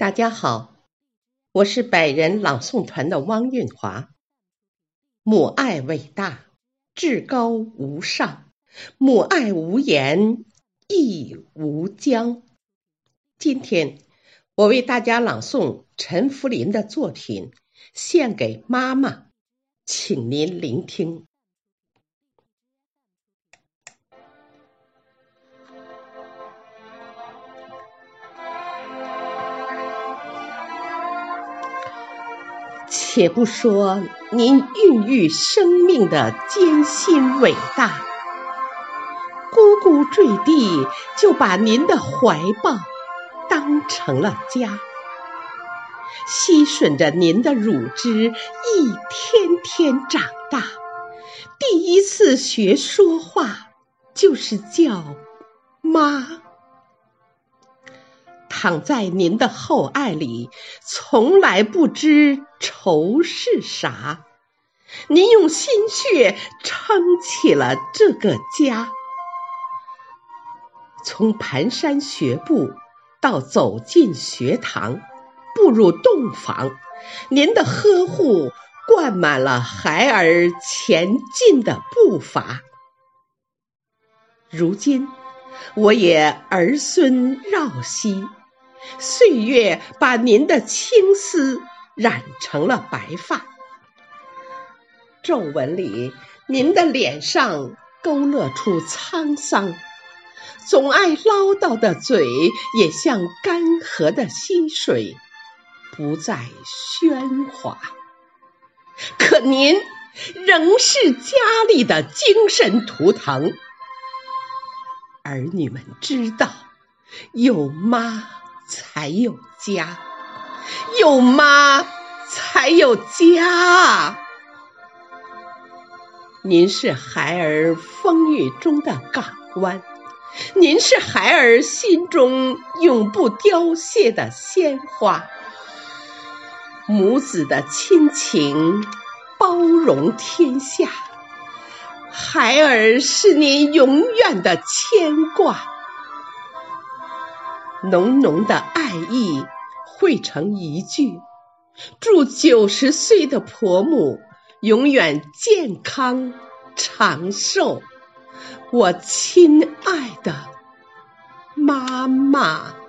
大家好，我是百人朗诵团的汪韵华。母爱伟大，至高无上，母爱无言，亦无疆。今天我为大家朗诵陈福林的作品《献给妈妈》，请您聆听。且不说您孕育生命的艰辛伟大，咕咕坠地就把您的怀抱当成了家，吸吮着您的乳汁，一天天长大。第一次学说话就是叫妈。躺在您的厚爱里，从来不知愁是啥。您用心血撑起了这个家，从蹒跚学步到走进学堂，步入洞房，您的呵护灌满了孩儿前进的步伐。如今，我也儿孙绕膝。岁月把您的青丝染成了白发，皱纹里，您的脸上勾勒出沧桑，总爱唠叨的嘴也像干涸的溪水，不再喧哗。可您仍是家里的精神图腾，儿女们知道有妈。才有家，有妈才有家。您是孩儿风雨中的港湾，您是孩儿心中永不凋谢的鲜花。母子的亲情包容天下，孩儿是您永远的牵挂。浓浓的爱意汇成一句，祝九十岁的婆母永远健康长寿，我亲爱的妈妈。